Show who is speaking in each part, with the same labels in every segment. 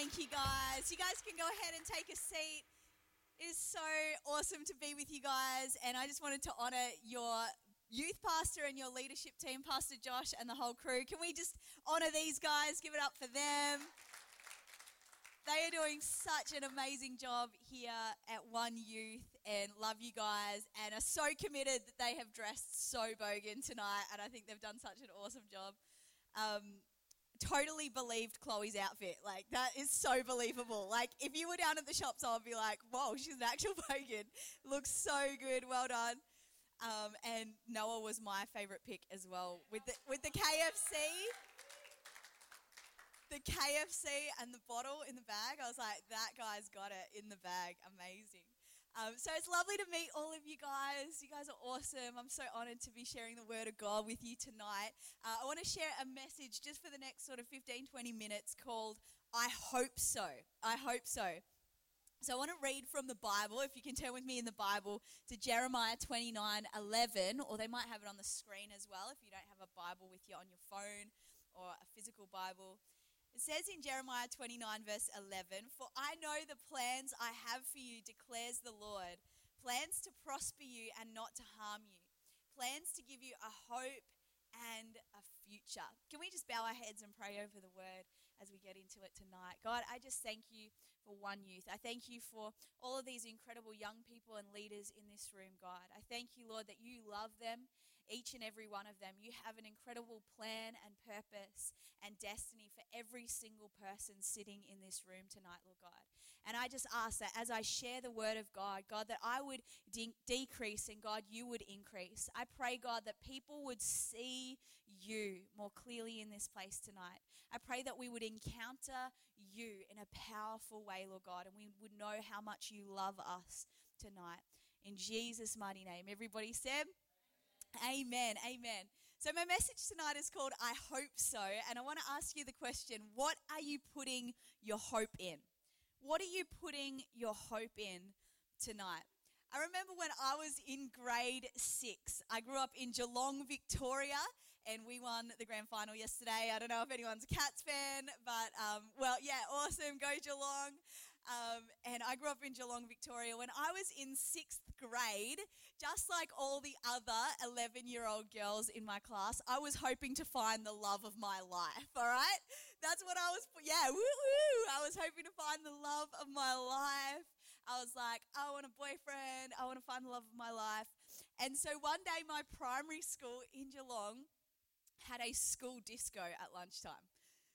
Speaker 1: Thank you guys. You guys can go ahead and take a seat. It is so awesome to be with you guys, and I just wanted to honor your youth pastor and your leadership team, Pastor Josh and the whole crew. Can we just honor these guys? Give it up for them. They are doing such an amazing job here at One Youth and love you guys and are so committed that they have dressed so bogan tonight and I think they've done such an awesome job. Um, totally believed Chloe's outfit. Like, that is so believable. Like, if you were down at the shops, I would be like, whoa, she's an actual bogan. Looks so good. Well done. Um, and Noah was my favorite pick as well with the, with the KFC the KFC and the bottle in the bag. I was like, that guy's got it in the bag. Amazing. Um, so it's lovely to meet all of you guys. You guys are awesome. I'm so honored to be sharing the word of God with you tonight. Uh, I want to share a message just for the next sort of 15, 20 minutes called I Hope So. I Hope So. So I want to read from the Bible, if you can turn with me in the Bible, to Jeremiah 29 11, or they might have it on the screen as well if you don't have a Bible with you on your phone or a physical Bible. It says in Jeremiah 29, verse 11, For I know the plans I have for you, declares the Lord plans to prosper you and not to harm you, plans to give you a hope and a future. Can we just bow our heads and pray over the word as we get into it tonight? God, I just thank you for One Youth. I thank you for all of these incredible young people and leaders in this room, God. I thank you, Lord, that you love them each and every one of them. You have an incredible plan and purpose and destiny for every single person sitting in this room tonight, Lord God. And I just ask that as I share the word of God, God, that I would de- decrease and God, you would increase. I pray, God, that people would see you more clearly in this place tonight. I pray that we would encounter you in a powerful way, Lord God, and we would know how much you love us tonight. In Jesus' mighty name. Everybody said, Amen. Amen. So, my message tonight is called I Hope So. And I want to ask you the question what are you putting your hope in? What are you putting your hope in tonight? I remember when I was in grade six, I grew up in Geelong, Victoria, and we won the grand final yesterday. I don't know if anyone's a Cats fan, but um, well, yeah, awesome. Go Geelong. Um, and I grew up in Geelong, Victoria. When I was in sixth grade, just like all the other 11 year old girls in my class, I was hoping to find the love of my life. All right? That's what I was, yeah, woo woo. I was hoping to find the love of my life. I was like, I want a boyfriend. I want to find the love of my life. And so one day, my primary school in Geelong had a school disco at lunchtime.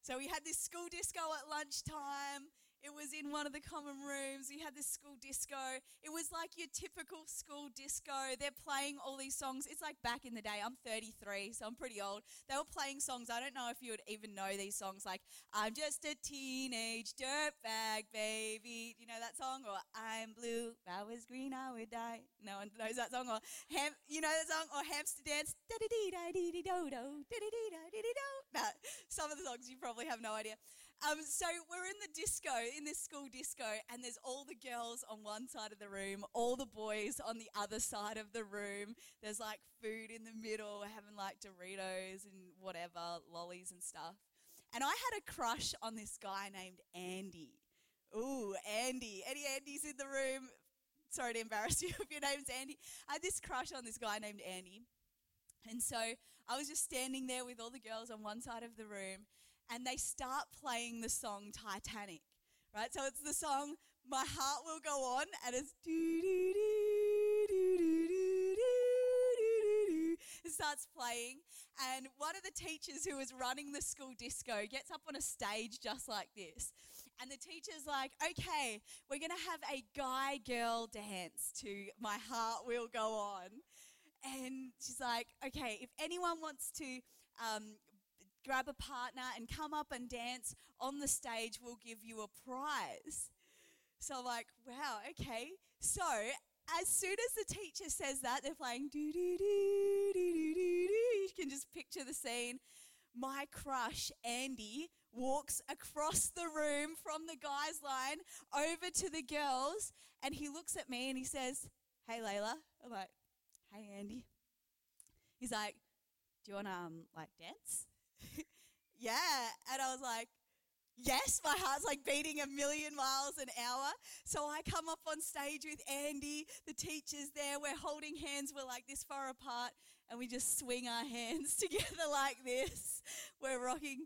Speaker 1: So we had this school disco at lunchtime. It was in one of the common rooms. We had this school disco. It was like your typical school disco. They're playing all these songs. It's like back in the day. I'm 33, so I'm pretty old. They were playing songs. I don't know if you would even know these songs like I'm just a teenage dirtbag baby. Do you know that song? Or I'm blue, if I was green, I would die. No one knows that song. Or ham, you know that song? Or hamster dance. Da-de-dee-dae-dee-de-do-do, da-di-dee-da-de-di-do. No, some of the songs you probably have no idea. Um, so we're in the disco in this school disco, and there's all the girls on one side of the room, all the boys on the other side of the room. There's like food in the middle, having like Doritos and whatever, lollies and stuff. And I had a crush on this guy named Andy. Ooh, Andy. Any Andys in the room? Sorry to embarrass you if your name's Andy. I had this crush on this guy named Andy. And so I was just standing there with all the girls on one side of the room, and they start playing the song Titanic right? So it's the song "My Heart Will Go On," and it's do do do do do do do. It starts playing, and one of the teachers who was running the school disco gets up on a stage just like this, and the teacher's like, "Okay, we're gonna have a guy-girl dance to "My Heart Will Go On." And she's like, okay, if anyone wants to um, grab a partner and come up and dance on the stage, we'll give you a prize. So like, wow, okay. So as soon as the teacher says that, they're playing do do do do do do do. You can just picture the scene. My crush, Andy, walks across the room from the guys' line over to the girls, and he looks at me and he says, Hey Layla. I'm like, Hey Andy. He's like, Do you wanna um like dance? Yeah. And I was like, yes, my heart's like beating a million miles an hour. So I come up on stage with Andy, the teacher's there, we're holding hands, we're like this far apart, and we just swing our hands together like this. We're rocking,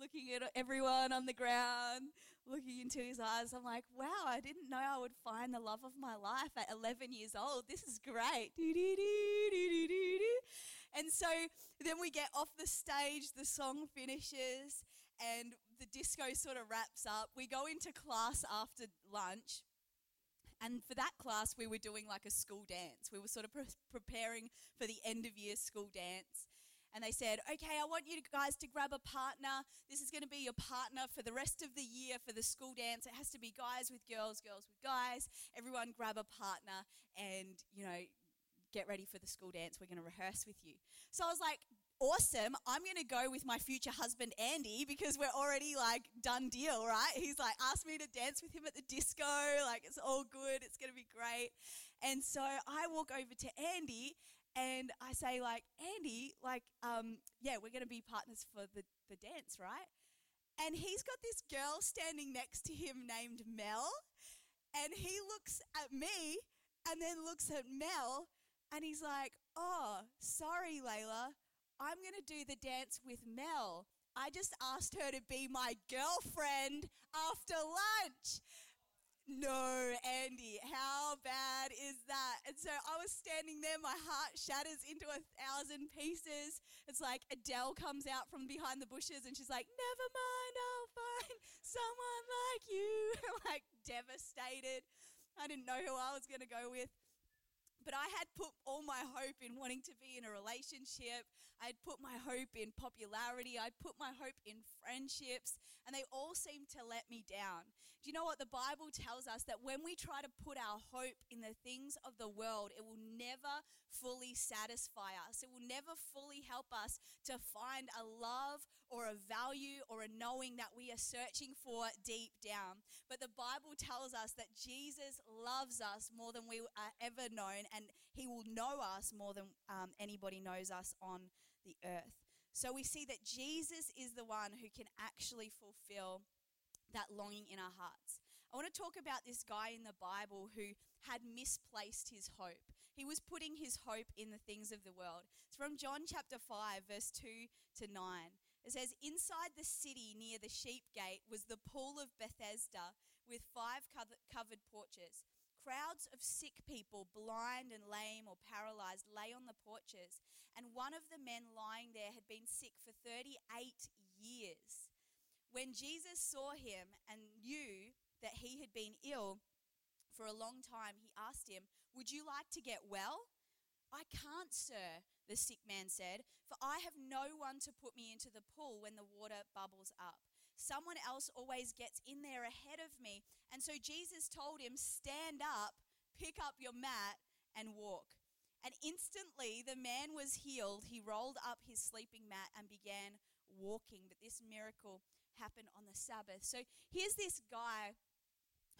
Speaker 1: looking at everyone on the ground, looking into his eyes. I'm like, wow, I didn't know I would find the love of my life at 11 years old. This is great. And so then we get off the stage, the song finishes, and the disco sort of wraps up. We go into class after lunch. And for that class, we were doing like a school dance. We were sort of pre- preparing for the end of year school dance. And they said, okay, I want you guys to grab a partner. This is going to be your partner for the rest of the year for the school dance. It has to be guys with girls, girls with guys. Everyone grab a partner and, you know, get ready for the school dance. We're going to rehearse with you. So I was like, awesome. I'm going to go with my future husband, Andy, because we're already like done deal, right? He's like asked me to dance with him at the disco. Like, it's all good. It's going to be great. And so I walk over to Andy and I say like, Andy, like, um, yeah, we're going to be partners for the, the dance, right? And he's got this girl standing next to him named Mel, and he looks at me and then looks at Mel, and he's like, oh, sorry, Layla, I'm going to do the dance with Mel. I just asked her to be my girlfriend after lunch. No, Andy, how bad is that? And so I was standing there, my heart shatters into a thousand pieces. It's like Adele comes out from behind the bushes and she's like, Never mind, I'll find someone like you. like devastated. I didn't know who I was going to go with. But I had put all my hope in wanting to be in a relationship. I had put my hope in popularity. I'd put my hope in friendships, and they all seemed to let me down. Do you know what? The Bible tells us that when we try to put our hope in the things of the world, it will never fully satisfy us. It will never fully help us to find a love or a value or a knowing that we are searching for deep down. But the Bible tells us that Jesus loves us more than we are ever known and he will know us more than um, anybody knows us on the earth. So we see that Jesus is the one who can actually fulfill that longing in our hearts. I want to talk about this guy in the Bible who had misplaced his hope. He was putting his hope in the things of the world. It's from John chapter 5, verse 2 to 9. It says, Inside the city near the sheep gate was the pool of Bethesda with five covered porches. Crowds of sick people, blind and lame or paralyzed, lay on the porches, and one of the men lying there had been sick for 38 years. When Jesus saw him and knew that he had been ill for a long time, he asked him, Would you like to get well? I can't, sir, the sick man said, for I have no one to put me into the pool when the water bubbles up. Someone else always gets in there ahead of me. And so Jesus told him, Stand up, pick up your mat, and walk. And instantly the man was healed. He rolled up his sleeping mat and began walking. But this miracle happened on the Sabbath. So here's this guy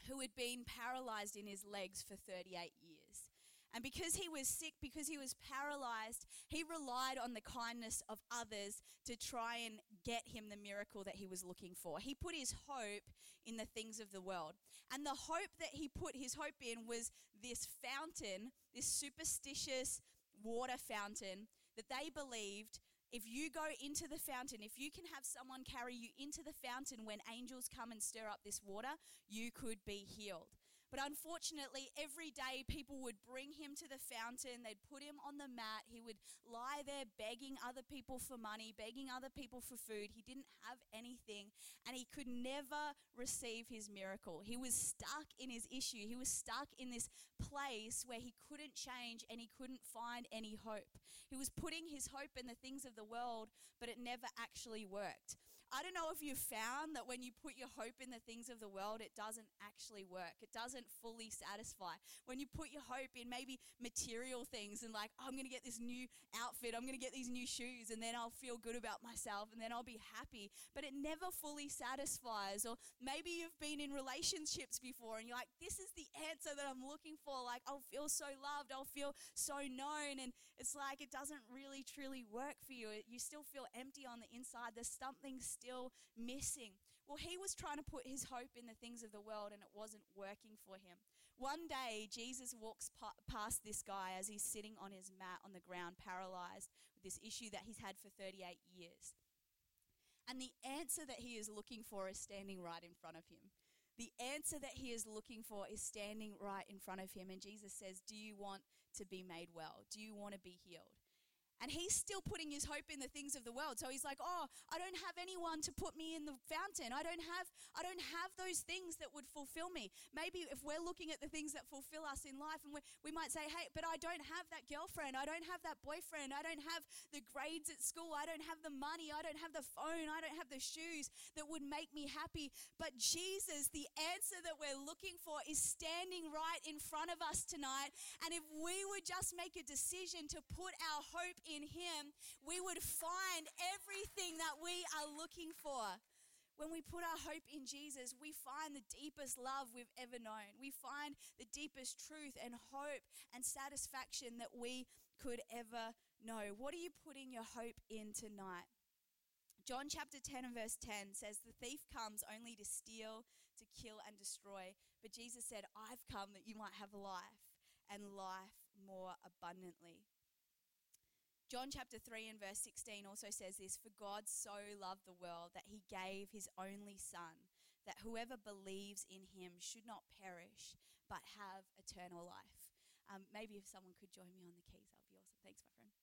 Speaker 1: who had been paralyzed in his legs for 38 years. And because he was sick, because he was paralyzed, he relied on the kindness of others to try and get him the miracle that he was looking for. He put his hope in the things of the world. And the hope that he put his hope in was this fountain, this superstitious water fountain that they believed if you go into the fountain, if you can have someone carry you into the fountain when angels come and stir up this water, you could be healed. But unfortunately, every day people would bring him to the fountain, they'd put him on the mat, he would lie there begging other people for money, begging other people for food. He didn't have anything, and he could never receive his miracle. He was stuck in his issue, he was stuck in this place where he couldn't change and he couldn't find any hope. He was putting his hope in the things of the world, but it never actually worked. I don't know if you've found that when you put your hope in the things of the world, it doesn't actually work. It doesn't fully satisfy. When you put your hope in maybe material things and like, oh, I'm going to get this new outfit, I'm going to get these new shoes, and then I'll feel good about myself and then I'll be happy. But it never fully satisfies. Or maybe you've been in relationships before and you're like, this is the answer that I'm looking for. Like, I'll feel so loved, I'll feel so known. And it's like it doesn't really truly work for you. You still feel empty on the inside. There's something still missing. Well, he was trying to put his hope in the things of the world and it wasn't working for him. One day, Jesus walks past this guy as he's sitting on his mat on the ground, paralyzed with this issue that he's had for 38 years. And the answer that he is looking for is standing right in front of him. The answer that he is looking for is standing right in front of him. And Jesus says, Do you want to be made well? Do you want to be healed? And he's still putting his hope in the things of the world. So he's like, "Oh, I don't have anyone to put me in the fountain. I don't have I don't have those things that would fulfill me." Maybe if we're looking at the things that fulfill us in life and we, we might say, "Hey, but I don't have that girlfriend. I don't have that boyfriend. I don't have the grades at school. I don't have the money. I don't have the phone. I don't have the shoes that would make me happy." But Jesus, the answer that we're looking for is standing right in front of us tonight. And if we would just make a decision to put our hope in Him, we would find everything that we are looking for. When we put our hope in Jesus, we find the deepest love we've ever known. We find the deepest truth and hope and satisfaction that we could ever know. What are you putting your hope in tonight? John chapter 10 and verse 10 says, The thief comes only to steal, to kill, and destroy. But Jesus said, I've come that you might have life and life more abundantly. John chapter 3 and verse 16 also says this For God so loved the world that he gave his only Son, that whoever believes in him should not perish, but have eternal life. Um, maybe if someone could join me on the keys, that would be awesome. Thanks, my friend.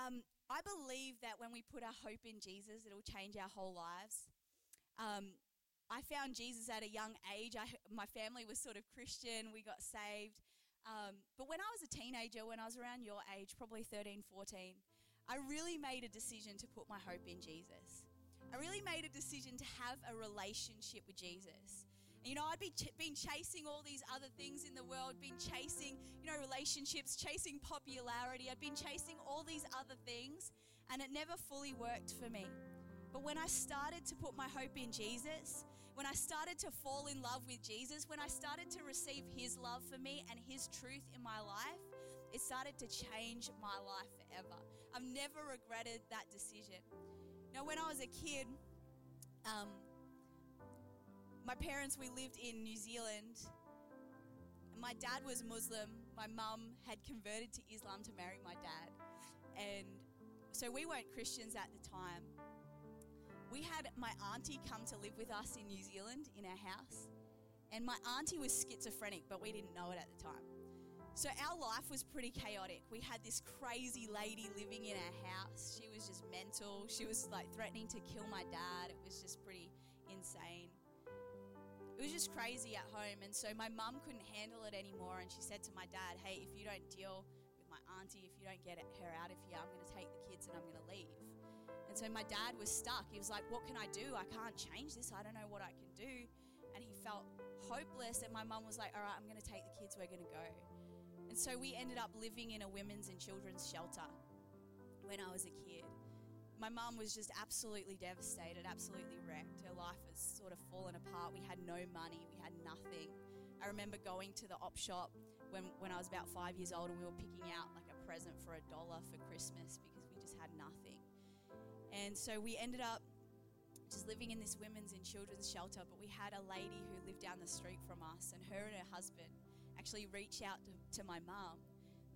Speaker 1: Um, I believe that when we put our hope in Jesus, it'll change our whole lives. Um, I found Jesus at a young age. I, my family was sort of Christian. We got saved. Um, but when I was a teenager, when I was around your age, probably 13, 14, I really made a decision to put my hope in Jesus. I really made a decision to have a relationship with Jesus. And, you know, I'd be ch- been chasing all these other things in the world, been chasing, you know, relationships, chasing popularity. I'd been chasing all these other things, and it never fully worked for me. But when I started to put my hope in Jesus, when I started to fall in love with Jesus, when I started to receive His love for me and His truth in my life, it started to change my life forever. I've never regretted that decision. Now, when I was a kid, um, my parents, we lived in New Zealand. My dad was Muslim. My mum had converted to Islam to marry my dad. And so we weren't Christians at the time we had my auntie come to live with us in New Zealand in our house. And my auntie was schizophrenic, but we didn't know it at the time. So our life was pretty chaotic. We had this crazy lady living in our house. She was just mental. She was like threatening to kill my dad. It was just pretty insane. It was just crazy at home. And so my mum couldn't handle it anymore. And she said to my dad, Hey, if you don't deal with my auntie, if you don't get her out of here, I'm going to take the kids and I'm going to leave. So my dad was stuck. He was like, What can I do? I can't change this. I don't know what I can do. And he felt hopeless. And my mum was like, All right, I'm going to take the kids. We're going to go. And so we ended up living in a women's and children's shelter when I was a kid. My mum was just absolutely devastated, absolutely wrecked. Her life has sort of fallen apart. We had no money, we had nothing. I remember going to the op shop when, when I was about five years old and we were picking out like a present for a dollar for Christmas because we just had nothing. And so we ended up just living in this women's and children's shelter, but we had a lady who lived down the street from us, and her and her husband actually reached out to, to my mum.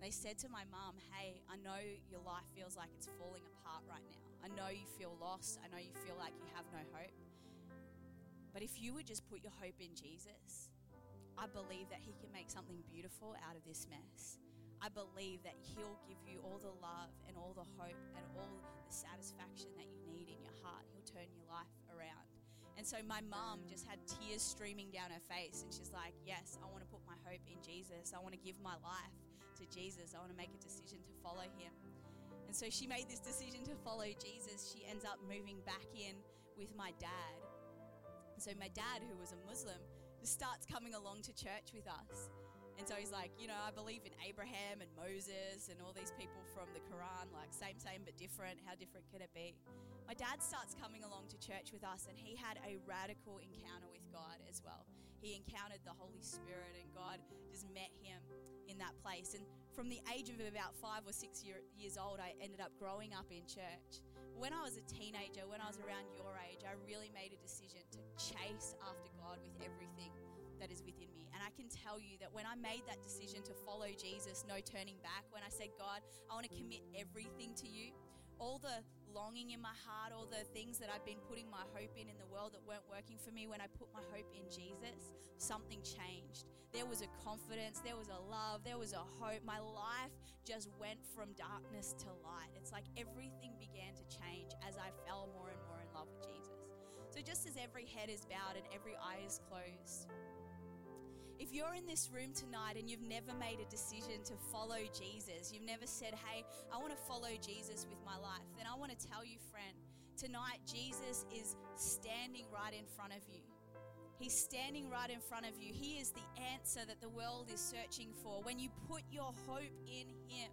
Speaker 1: They said to my mum, Hey, I know your life feels like it's falling apart right now. I know you feel lost. I know you feel like you have no hope. But if you would just put your hope in Jesus, I believe that He can make something beautiful out of this mess. I believe that He'll give you all the love and all the hope and all the satisfaction that you need in your heart. He'll turn your life around. And so my mom just had tears streaming down her face, and she's like, Yes, I want to put my hope in Jesus. I want to give my life to Jesus. I want to make a decision to follow Him. And And so she made this decision to follow Jesus. She ends up moving back in with my dad. And so my dad, who was a Muslim, starts coming along to church with us. And so he's like, you know, I believe in Abraham and Moses and all these people from the Quran, like same, same, but different. How different can it be? My dad starts coming along to church with us, and he had a radical encounter with God as well. He encountered the Holy Spirit, and God just met him in that place. And from the age of about five or six year, years old, I ended up growing up in church. When I was a teenager, when I was around your age, I really made a decision to chase after God with everything that is within me. And I can tell you that when I made that decision to follow Jesus, no turning back, when I said, God, I want to commit everything to you, all the longing in my heart, all the things that I've been putting my hope in in the world that weren't working for me, when I put my hope in Jesus, something changed. There was a confidence, there was a love, there was a hope. My life just went from darkness to light. It's like everything began to change as I fell more and more in love with Jesus. So, just as every head is bowed and every eye is closed, if you're in this room tonight and you've never made a decision to follow Jesus, you've never said, Hey, I want to follow Jesus with my life, then I want to tell you, friend, tonight Jesus is standing right in front of you. He's standing right in front of you. He is the answer that the world is searching for. When you put your hope in Him,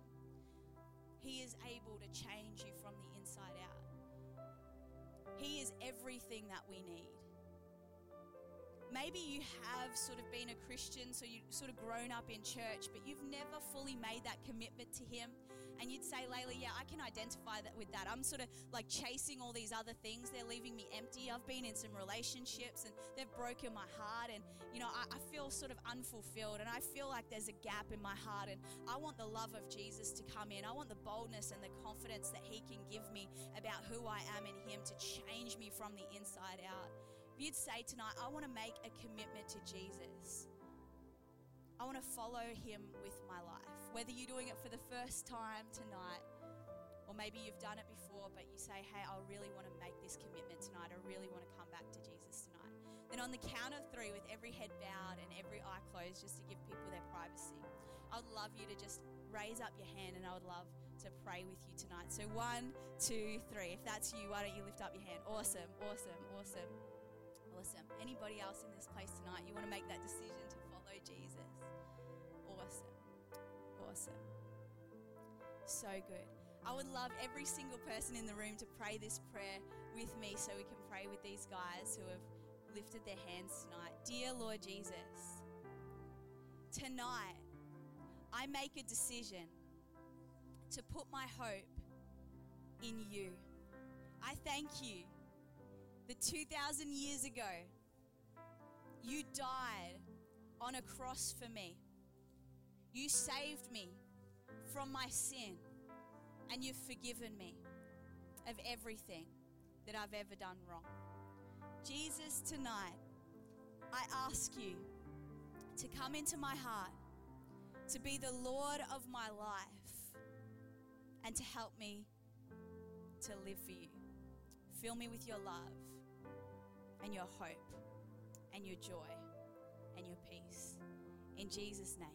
Speaker 1: He is able to change you from the inside out. He is everything that we need maybe you have sort of been a Christian, so you've sort of grown up in church, but you've never fully made that commitment to Him. And you'd say, Layla, yeah, I can identify that with that. I'm sort of like chasing all these other things. They're leaving me empty. I've been in some relationships and they've broken my heart. And, you know, I, I feel sort of unfulfilled and I feel like there's a gap in my heart. And I want the love of Jesus to come in. I want the boldness and the confidence that He can give me about who I am in Him to change me from the inside out you'd say tonight, I want to make a commitment to Jesus. I want to follow him with my life. Whether you're doing it for the first time tonight, or maybe you've done it before, but you say, hey, I really want to make this commitment tonight. I really want to come back to Jesus tonight. Then, on the count of three, with every head bowed and every eye closed, just to give people their privacy, I would love you to just raise up your hand and I would love to pray with you tonight. So, one, two, three. If that's you, why don't you lift up your hand? Awesome, awesome, awesome awesome. Anybody else in this place tonight, you want to make that decision to follow Jesus? Awesome. Awesome. So good. I would love every single person in the room to pray this prayer with me so we can pray with these guys who have lifted their hands tonight. Dear Lord Jesus, tonight I make a decision to put my hope in you. I thank you that 2,000 years ago, you died on a cross for me. You saved me from my sin, and you've forgiven me of everything that I've ever done wrong. Jesus, tonight, I ask you to come into my heart, to be the Lord of my life, and to help me to live for you. Fill me with your love and your hope and your joy and your peace. In Jesus' name,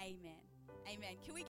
Speaker 1: amen. Amen. Can we